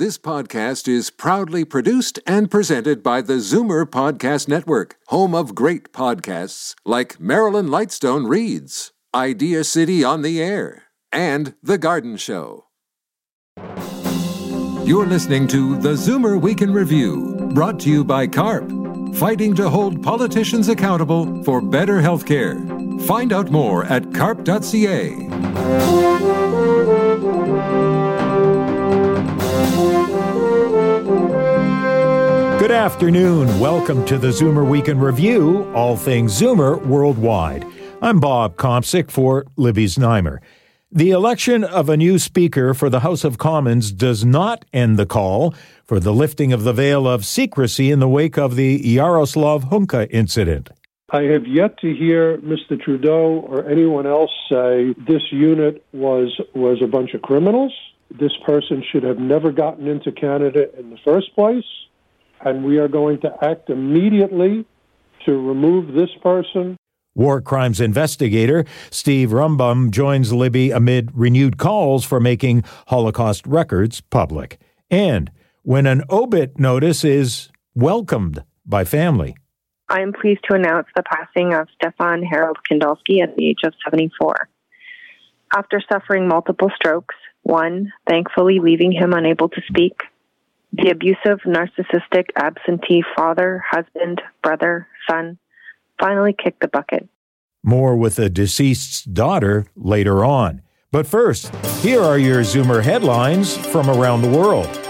This podcast is proudly produced and presented by the Zoomer Podcast Network, home of great podcasts like Marilyn Lightstone Reads, Idea City on the Air, and The Garden Show. You're listening to the Zoomer Week in Review, brought to you by CARP, fighting to hold politicians accountable for better health care. Find out more at carp.ca. Good afternoon. Welcome to the Zoomer Week in Review, all things Zoomer worldwide. I'm Bob Komsic for Libby Znaimer. The election of a new Speaker for the House of Commons does not end the call for the lifting of the veil of secrecy in the wake of the Yaroslav Hunka incident. I have yet to hear Mr. Trudeau or anyone else say this unit was was a bunch of criminals. This person should have never gotten into Canada in the first place and we are going to act immediately to remove this person. War crimes investigator Steve Rambam joins Libby amid renewed calls for making Holocaust records public. And when an obit notice is welcomed by family. I am pleased to announce the passing of Stefan Harold Kindalski at the age of 74. After suffering multiple strokes, one thankfully leaving him unable to speak, the abusive, narcissistic, absentee father, husband, brother, son finally kicked the bucket. More with the deceased's daughter later on. But first, here are your Zoomer headlines from around the world.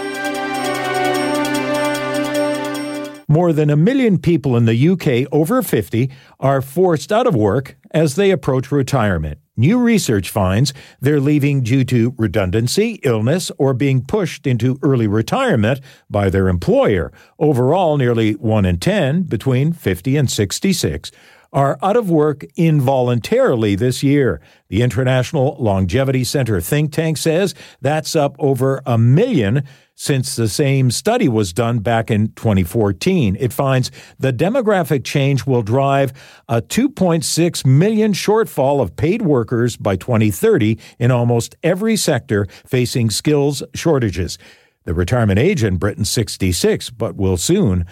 More than a million people in the UK over 50 are forced out of work as they approach retirement. New research finds they're leaving due to redundancy, illness, or being pushed into early retirement by their employer. Overall, nearly 1 in 10 between 50 and 66 are out of work involuntarily this year. The International Longevity Center think tank says that's up over a million since the same study was done back in 2014. It finds the demographic change will drive a 2.6 million shortfall of paid workers by 2030 in almost every sector facing skills shortages. The retirement age in Britain 66, but will soon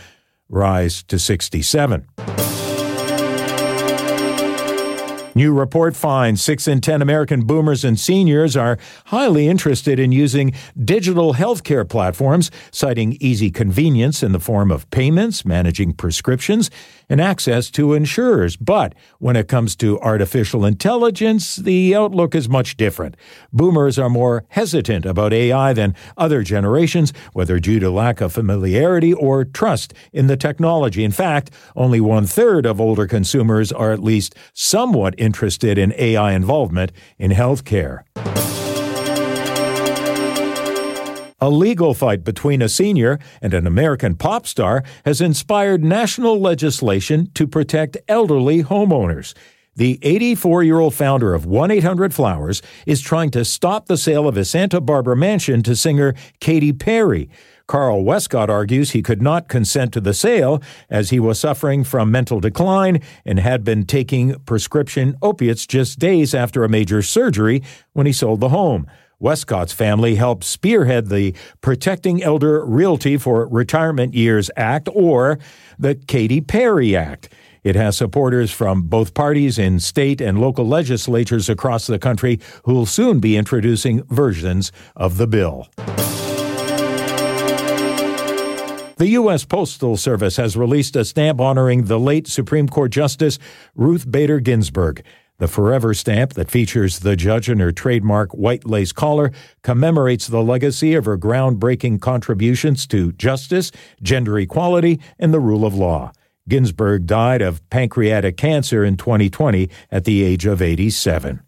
rise to 67. New report finds 6 in 10 American boomers and seniors are highly interested in using digital healthcare platforms, citing easy convenience in the form of payments, managing prescriptions, and access to insurers. But when it comes to artificial intelligence, the outlook is much different. Boomers are more hesitant about AI than other generations, whether due to lack of familiarity or trust in the technology. In fact, only one third of older consumers are at least somewhat interested in AI involvement in healthcare. A legal fight between a senior and an American pop star has inspired national legislation to protect elderly homeowners. The 84 year old founder of 1 800 Flowers is trying to stop the sale of his Santa Barbara mansion to singer Katy Perry. Carl Westcott argues he could not consent to the sale as he was suffering from mental decline and had been taking prescription opiates just days after a major surgery when he sold the home. Westcott's family helped spearhead the Protecting Elder Realty for Retirement Years Act, or the Katy Perry Act. It has supporters from both parties in state and local legislatures across the country who will soon be introducing versions of the bill. The U.S. Postal Service has released a stamp honoring the late Supreme Court Justice Ruth Bader Ginsburg. The Forever stamp that features the judge in her trademark white lace collar commemorates the legacy of her groundbreaking contributions to justice, gender equality, and the rule of law. Ginsburg died of pancreatic cancer in 2020 at the age of 87.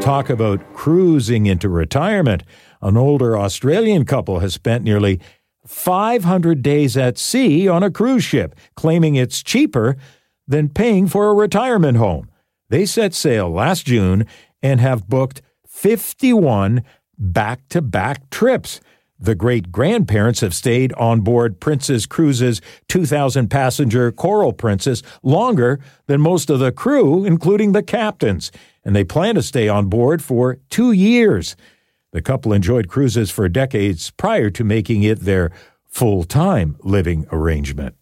Talk about cruising into retirement. An older Australian couple has spent nearly 500 days at sea on a cruise ship, claiming it's cheaper than paying for a retirement home. They set sail last June and have booked 51 back to back trips. The great grandparents have stayed on board Princess Cruises' 2,000 passenger Coral Princess longer than most of the crew, including the captains, and they plan to stay on board for two years. The couple enjoyed cruises for decades prior to making it their full time living arrangement.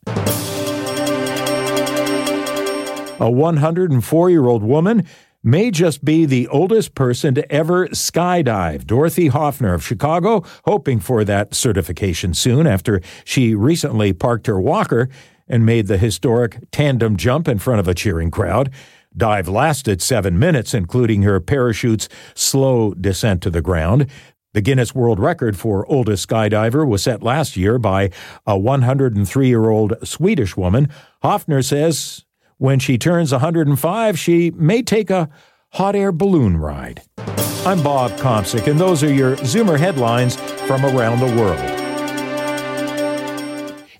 A 104 year old woman may just be the oldest person to ever skydive. Dorothy Hoffner of Chicago, hoping for that certification soon after she recently parked her walker and made the historic tandem jump in front of a cheering crowd. Dive lasted seven minutes, including her parachute's slow descent to the ground. The Guinness World Record for oldest skydiver was set last year by a 103 year old Swedish woman. Hoffner says when she turns 105, she may take a hot air balloon ride. I'm Bob Komsic, and those are your Zoomer headlines from around the world.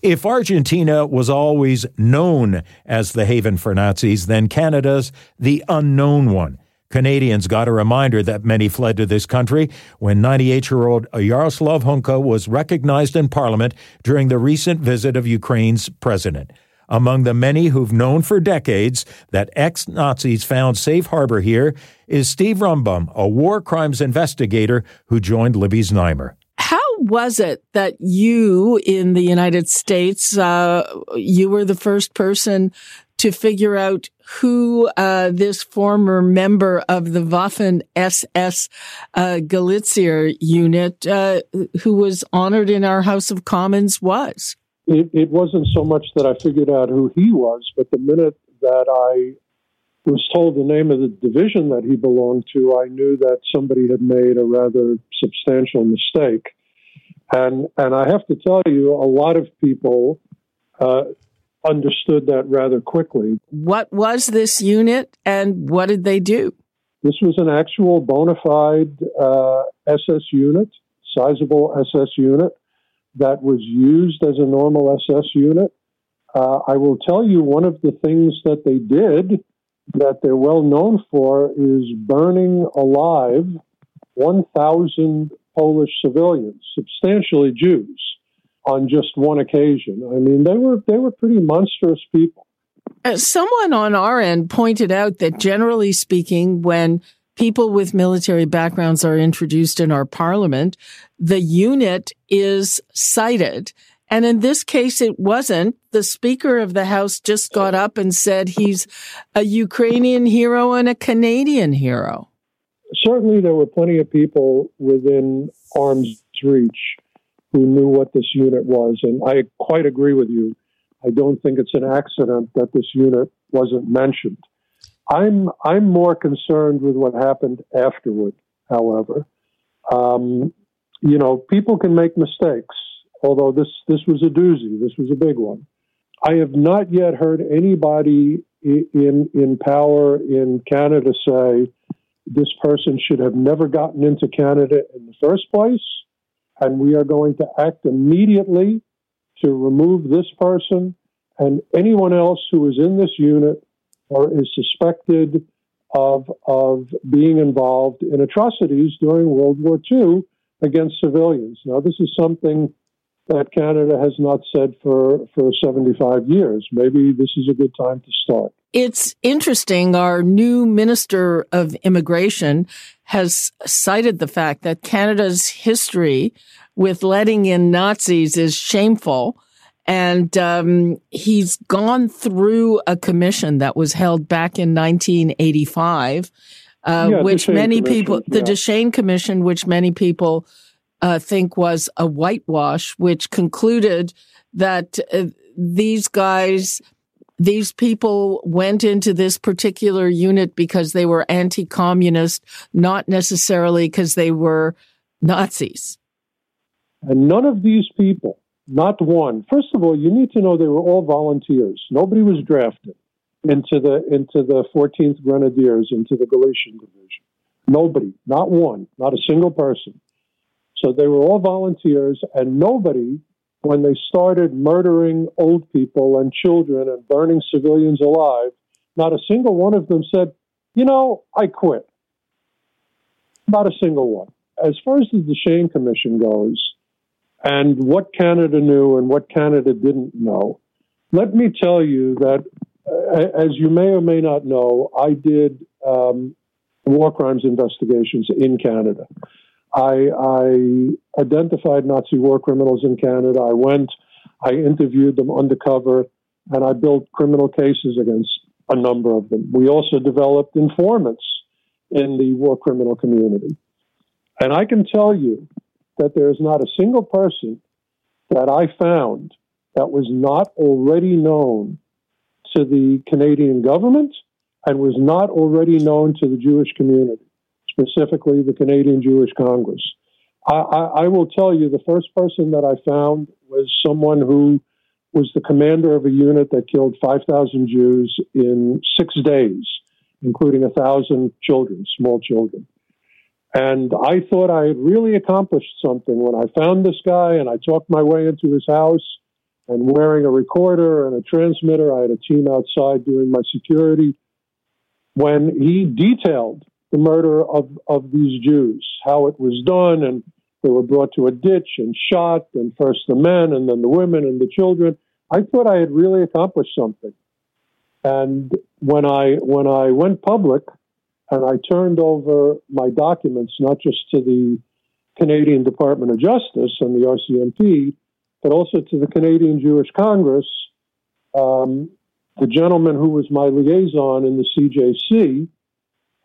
If Argentina was always known as the haven for Nazis, then Canada's the unknown one. Canadians got a reminder that many fled to this country when 98 year old Yaroslav Hunka was recognized in Parliament during the recent visit of Ukraine's president. Among the many who've known for decades that ex Nazis found safe harbor here is Steve Rambam, a war crimes investigator who joined Libby Znaimer. Was it that you in the United States, uh, you were the first person to figure out who uh, this former member of the Waffen SS uh, unit, uh, who was honored in our House of Commons, was? it, it wasn't so much that I figured out who he was, but the minute that I was told the name of the division that he belonged to, I knew that somebody had made a rather substantial mistake. And and I have to tell you, a lot of people uh, understood that rather quickly. What was this unit, and what did they do? This was an actual bona fide uh, SS unit, sizable SS unit that was used as a normal SS unit. Uh, I will tell you one of the things that they did that they're well known for is burning alive 1,000 Polish civilians, substantially Jews, on just one occasion. I mean, they were they were pretty monstrous people. Uh, someone on our end pointed out that generally speaking, when people with military backgrounds are introduced in our parliament, the unit is cited. And in this case, it wasn't. The Speaker of the House just got up and said he's a Ukrainian hero and a Canadian hero. Certainly, there were plenty of people within arm's reach who knew what this unit was. And I quite agree with you. I don't think it's an accident that this unit wasn't mentioned. I'm I'm more concerned with what happened afterward. However, um, you know, people can make mistakes. Although this this was a doozy, this was a big one. I have not yet heard anybody in in power in Canada say this person should have never gotten into Canada in the first place, and we are going to act immediately to remove this person and anyone else who is in this unit or is suspected of, of being involved in atrocities during World War II against civilians. Now, this is something that Canada has not said for, for 75 years. Maybe this is a good time to start. It's interesting. Our new Minister of Immigration has cited the fact that Canada's history with letting in Nazis is shameful and um, he's gone through a commission that was held back in 1985, uh, yeah, which many people, yeah. the Deschênes Commission, which many people uh, think was a whitewash, which concluded that uh, these guys, these people went into this particular unit because they were anti communist, not necessarily because they were Nazis. And none of these people not one. First of all, you need to know they were all volunteers. Nobody was drafted into the into the 14th Grenadiers into the Galician division. Nobody, not one, not a single person. So they were all volunteers, and nobody, when they started murdering old people and children and burning civilians alive, not a single one of them said, "You know, I quit." Not a single one. As far as the Deschênes Commission goes, and what Canada knew and what Canada didn't know. Let me tell you that, uh, as you may or may not know, I did um, war crimes investigations in Canada. I, I, identified Nazi war criminals in Canada. I went, I interviewed them undercover, and I built criminal cases against a number of them. We also developed informants in the war criminal community. And I can tell you that there is not a single person that I found that was not already known to the Canadian government and was not already known to the Jewish community, specifically the Canadian Jewish Congress. I, I, I will tell you the first person that I found was someone who was the commander of a unit that killed 5,000 Jews in six days, including 1,000 children, small children. And I thought I had really accomplished something when I found this guy and I talked my way into his house and wearing a recorder and a transmitter. I had a team outside doing my security. When he detailed the murder of, of these Jews, how it was done, and they were brought to a ditch and shot, and first the men and then the women and the children. I thought I had really accomplished something. And when I when I went public and I turned over my documents not just to the Canadian Department of Justice and the RCMP, but also to the Canadian Jewish Congress, um, the gentleman who was my liaison in the CJC,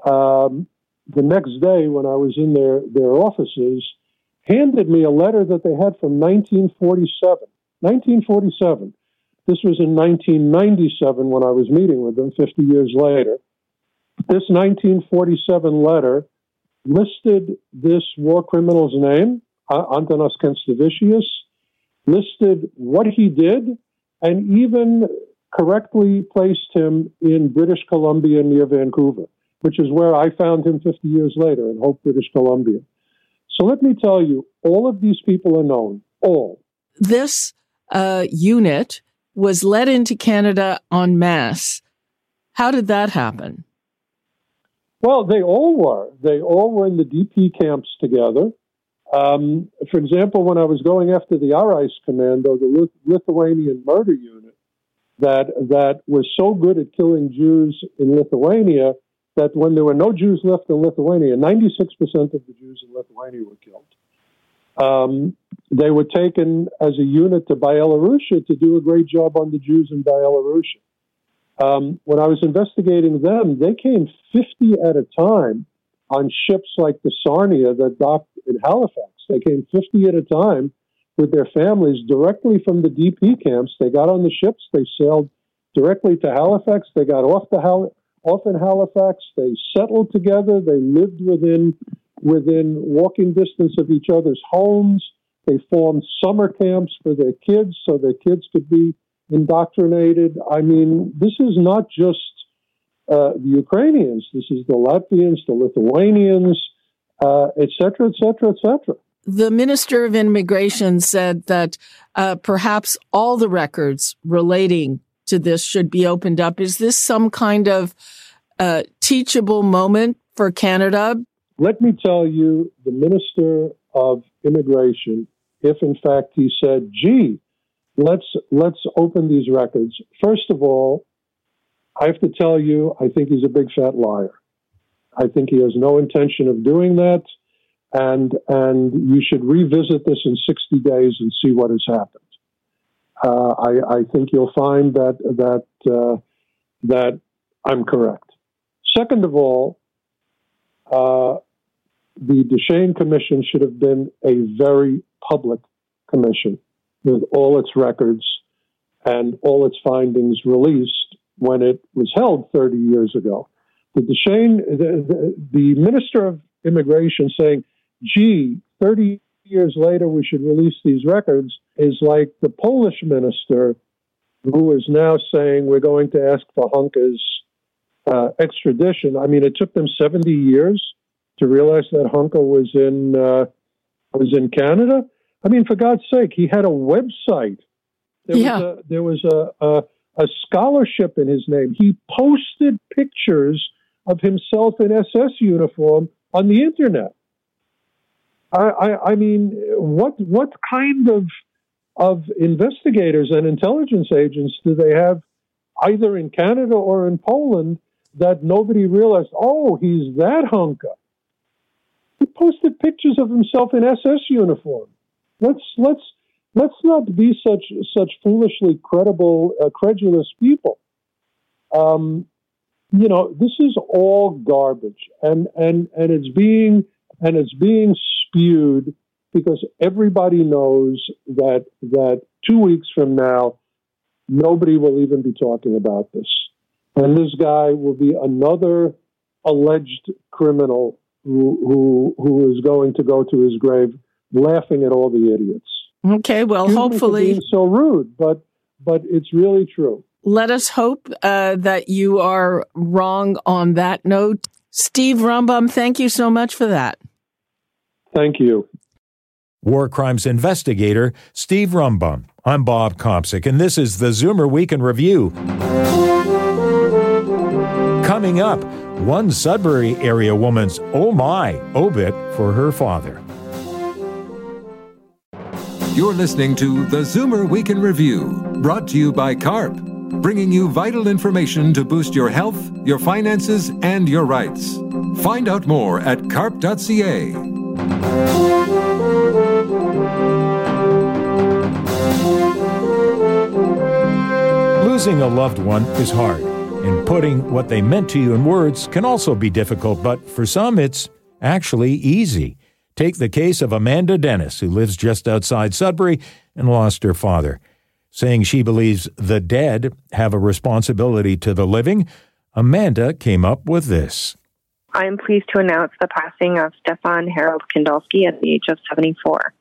um, the next day when I was in their, their offices, handed me a letter that they had from 1947. 1947. This was in 1997 when I was meeting with them 50 years later. This 1947 letter listed this war criminal's name, Antanas Kenstavicius, listed what he did, and even correctly placed him in British Columbia near Vancouver, which is where I found him 50 years later in Hope, British Columbia. So let me tell you, all of these people are known, all. This uh, unit was led into Canada en masse. How did that happen? Well, they all were. They all were in the DP camps together. Um, for example, when I was going after the Arais Commando, the Lithuanian murder unit, that that was so good at killing Jews in Lithuania that when there were no Jews left in Lithuania, 96% of the Jews in Lithuania were killed. Um, they were taken as a unit to Byelorussia to do a great job on the Jews in Byelorussia. Um, when I was investigating them, they came 50 at a time on ships like the Sarnia that docked in Halifax. They came 50 at a time with their families directly from the DP camps. They got on the ships, they sailed directly to Halifax, they got off the Hal- off in Halifax, they settled together, they lived within within walking distance of each other's homes. They formed summer camps for their kids so their kids could be indoctrinated. I mean, this is not just uh, the Ukrainians. This is the Latvians, the Lithuanians, etc., etc., etc. The Minister of Immigration said that uh, perhaps all the records relating to this should be opened up. Is this some kind of uh, teachable moment for Canada? Let me tell you, the Minister of Immigration, if in fact he said, gee, let's let's open these records. First of all, I have to tell you, I think he's a big fat liar. I think he has no intention of doing that, and and you should revisit this in 60 days and see what has happened. Uh, I, I, think you'll find that that uh, that I'm correct. Second of all, uh, the Deschênes Commission should have been a very public commission with all its records and all its findings released when it was held 30 years ago. The Deschênes, the, the, the Minister of Immigration saying, gee, 30 years later we should release these records is like the Polish minister who is now saying we're going to ask for Hunka's uh, extradition. I mean, it took them 70 years to realize that Hunka was in uh, was in Canada. I mean, for God's sake, he had a website. There yeah. was a, there was a, a, a scholarship in his name. He posted pictures of himself in SS uniform on the internet. I, I, mean, what what kind of of investigators and intelligence agents do they have either in Canada or in Poland that nobody realized, oh, he's that hunka. He posted pictures of himself in SS uniform. Let's let's let's not be such such foolishly credible, uh, credulous people. Um, you know, this is all garbage, and and and it's being and it's being spewed because everybody knows that that two weeks from now, nobody will even be talking about this, and this guy will be another alleged criminal who who, who is going to go to his grave laughing at all the idiots. Okay, well, Excuse hopefully, so rude, but but it's really true. Let us hope uh, that you are wrong on that note. Steve Rambam, thank you so much for that. Thank you. War crimes investigator Steve Rambam. I'm Bob Komsic, and this is the Zoomer Week in Review. Coming up, one Sudbury area woman's oh my obit for her father. You're listening to the Zoomer Week in Review, brought to you by CARP, bringing you vital information to boost your health, your finances, and your rights. Find out more at carp.ca. Losing a loved one is hard, and putting what they meant to you in words can also be difficult, but for some it's actually easy. Take the case of Amanda Denis, who lives just outside Sudbury and lost her father. Saying she believes the dead have a responsibility to the living, Amanda came up with this. I am pleased to announce the passing of Stefan Harold Kindalski at the age of 74.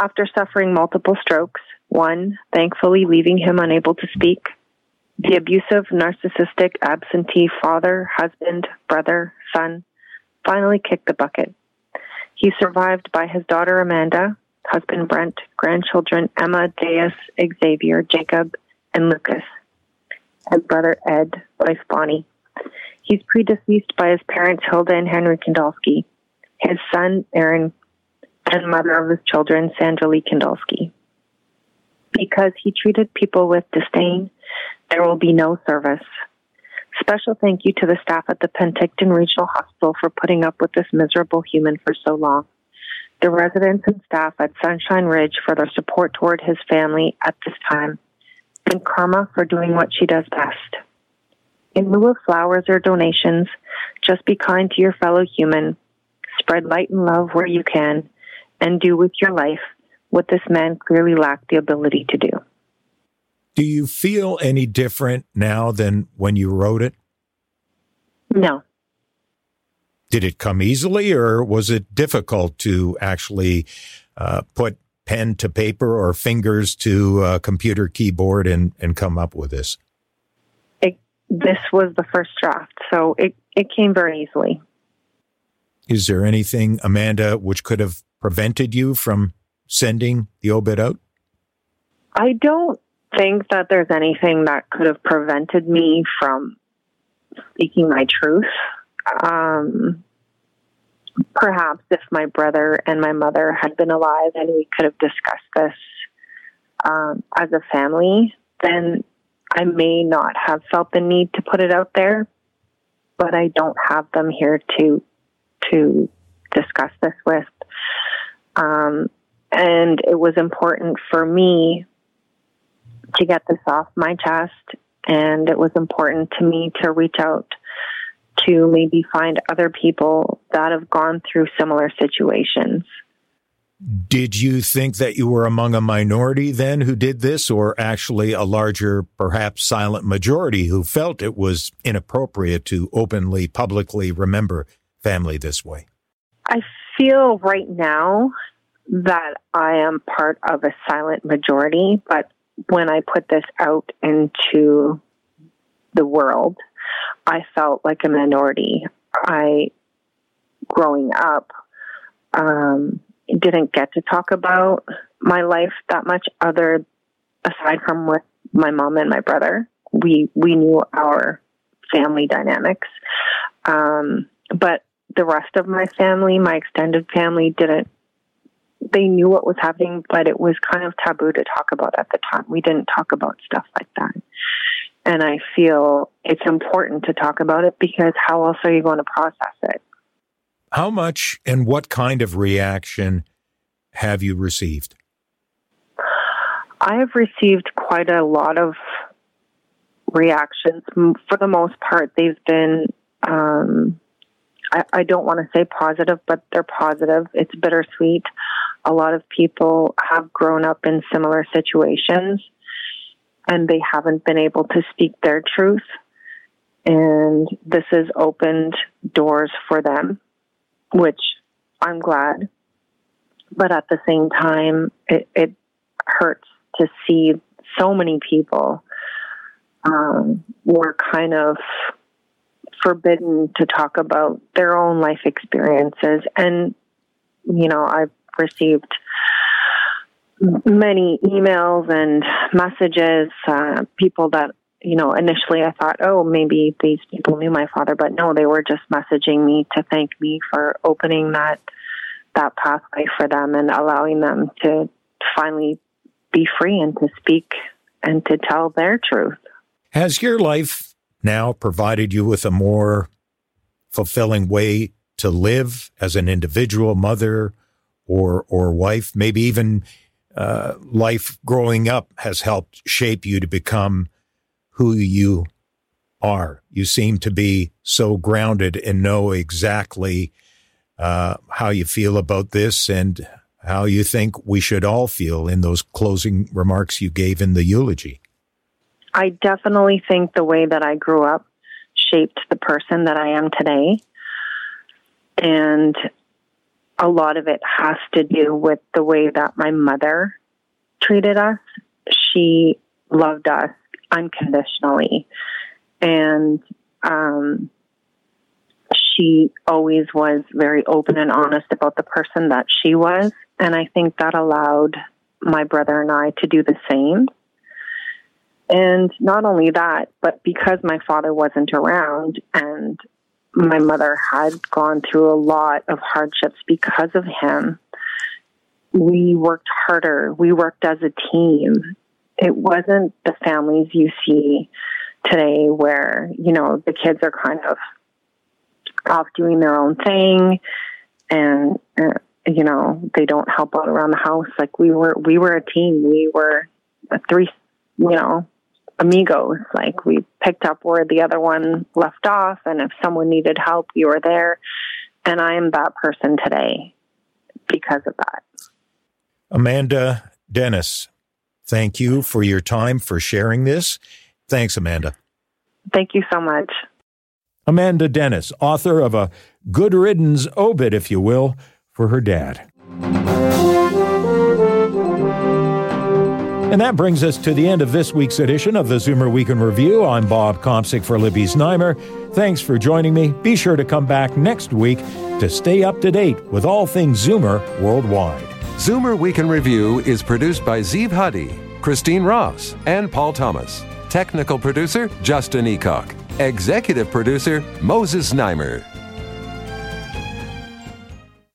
After suffering multiple strokes, one thankfully leaving him unable to speak, the abusive, narcissistic, absentee father, husband, brother, son finally kicked the bucket. He's survived by his daughter Amanda, husband Brent, grandchildren Emma, Deus, Xavier, Jacob, and Lucas, and brother Ed, wife Bonnie. He's predeceased by his parents Hilda and Henry Kindalski, his son Aaron, and mother of his children Sandra Lee Kindalski. Because he treated people with disdain, there will be no service. Special thank you to the staff at the Penticton Regional Hospital for putting up with this miserable human for so long. The residents and staff at Sunshine Ridge for their support toward his family at this time. And Karma for doing what she does best. In lieu of flowers or donations, just be kind to your fellow human, spread light and love where you can, and do with your life what this man clearly lacked the ability to do. Do you feel any different now than when you wrote it? No. Did it come easily, or was it difficult to actually uh, put pen to paper or fingers to a computer keyboard and, and come up with this? It, this was the first draft, so it, it came very easily. Is there anything, Amanda, which could have prevented you from sending the obit out? I don't think that there's anything that could have prevented me from speaking my truth. Um, perhaps if my brother and my mother had been alive and we could have discussed this um, as a family, then I may not have felt the need to put it out there. But I don't have them here to to discuss this with. Um, and it was important for me to get this off my chest. And it was important to me to reach out to maybe find other people that have gone through similar situations. Did you think that you were among a minority then who did this, or actually a larger, perhaps silent majority who felt it was inappropriate to openly, publicly remember family this way? I feel right now that I am part of a silent majority, but when I put this out into the world, I felt like a minority. I, growing up, um, didn't get to talk about my life that much other aside from with my mom and my brother. We, we knew our family dynamics. Um, but the rest of my family, my extended family, didn't. They knew what was happening, but it was kind of taboo to talk about at the time. We didn't talk about stuff like that. And I feel it's important to talk about it because how else are you going to process it? How much and what kind of reaction have you received? I have received quite a lot of reactions. For the most part, they've been, um, I, I don't want to say positive, but they're positive. It's bittersweet. A lot of people have grown up in similar situations and they haven't been able to speak their truth. And this has opened doors for them, which I'm glad. But at the same time, it, it hurts to see so many people um, were kind of forbidden to talk about their own life experiences. And, you know, I've received many emails and messages, uh, people that, you know, initially I thought, oh, maybe these people knew my father, but no, they were just messaging me to thank me for opening that that pathway for them and allowing them to finally be free and to speak and to tell their truth. Has your life now provided you with a more fulfilling way to live as an individual mother or or wife? Maybe even uh, life growing up has helped shape you to become who you are. You seem to be so grounded and know exactly uh, how you feel about this and how you think we should all feel in those closing remarks you gave in the eulogy. I definitely think the way that I grew up shaped the person that I am today. And a lot of it has to do with the way that my mother treated us. She loved us unconditionally. And um, she always was very open and honest about the person that she was. And I think that allowed my brother and I to do the same. And not only that, but because my father wasn't around and my mother had gone through a lot of hardships because of him, we worked harder. We worked as a team. It wasn't the families you see today where, you know, the kids are kind of off doing their own thing and, uh, you know, they don't help out around the house. Like we were, we were a team. We were a three, you know, amigos. Like we picked up where the other one left off, and if someone needed help, you were there. And I am that person today because of that. Amanda Denis, thank you for your time for sharing this. Thanks, Amanda. Thank you so much. Amanda Denis, author of a good riddance obit, if you will, for her dad. And that brings us to the end of this week's edition of the Zoomer Week in Review. I'm Bob Komsic for Libby Znaimer. Thanks for joining me. Be sure to come back next week to stay up to date with all things Zoomer worldwide. Zoomer Week in Review is produced by Zeev Huddy, Christine Ross, and Paul Thomas. Technical producer, Justin Eacock. Executive producer, Moses Znaimer.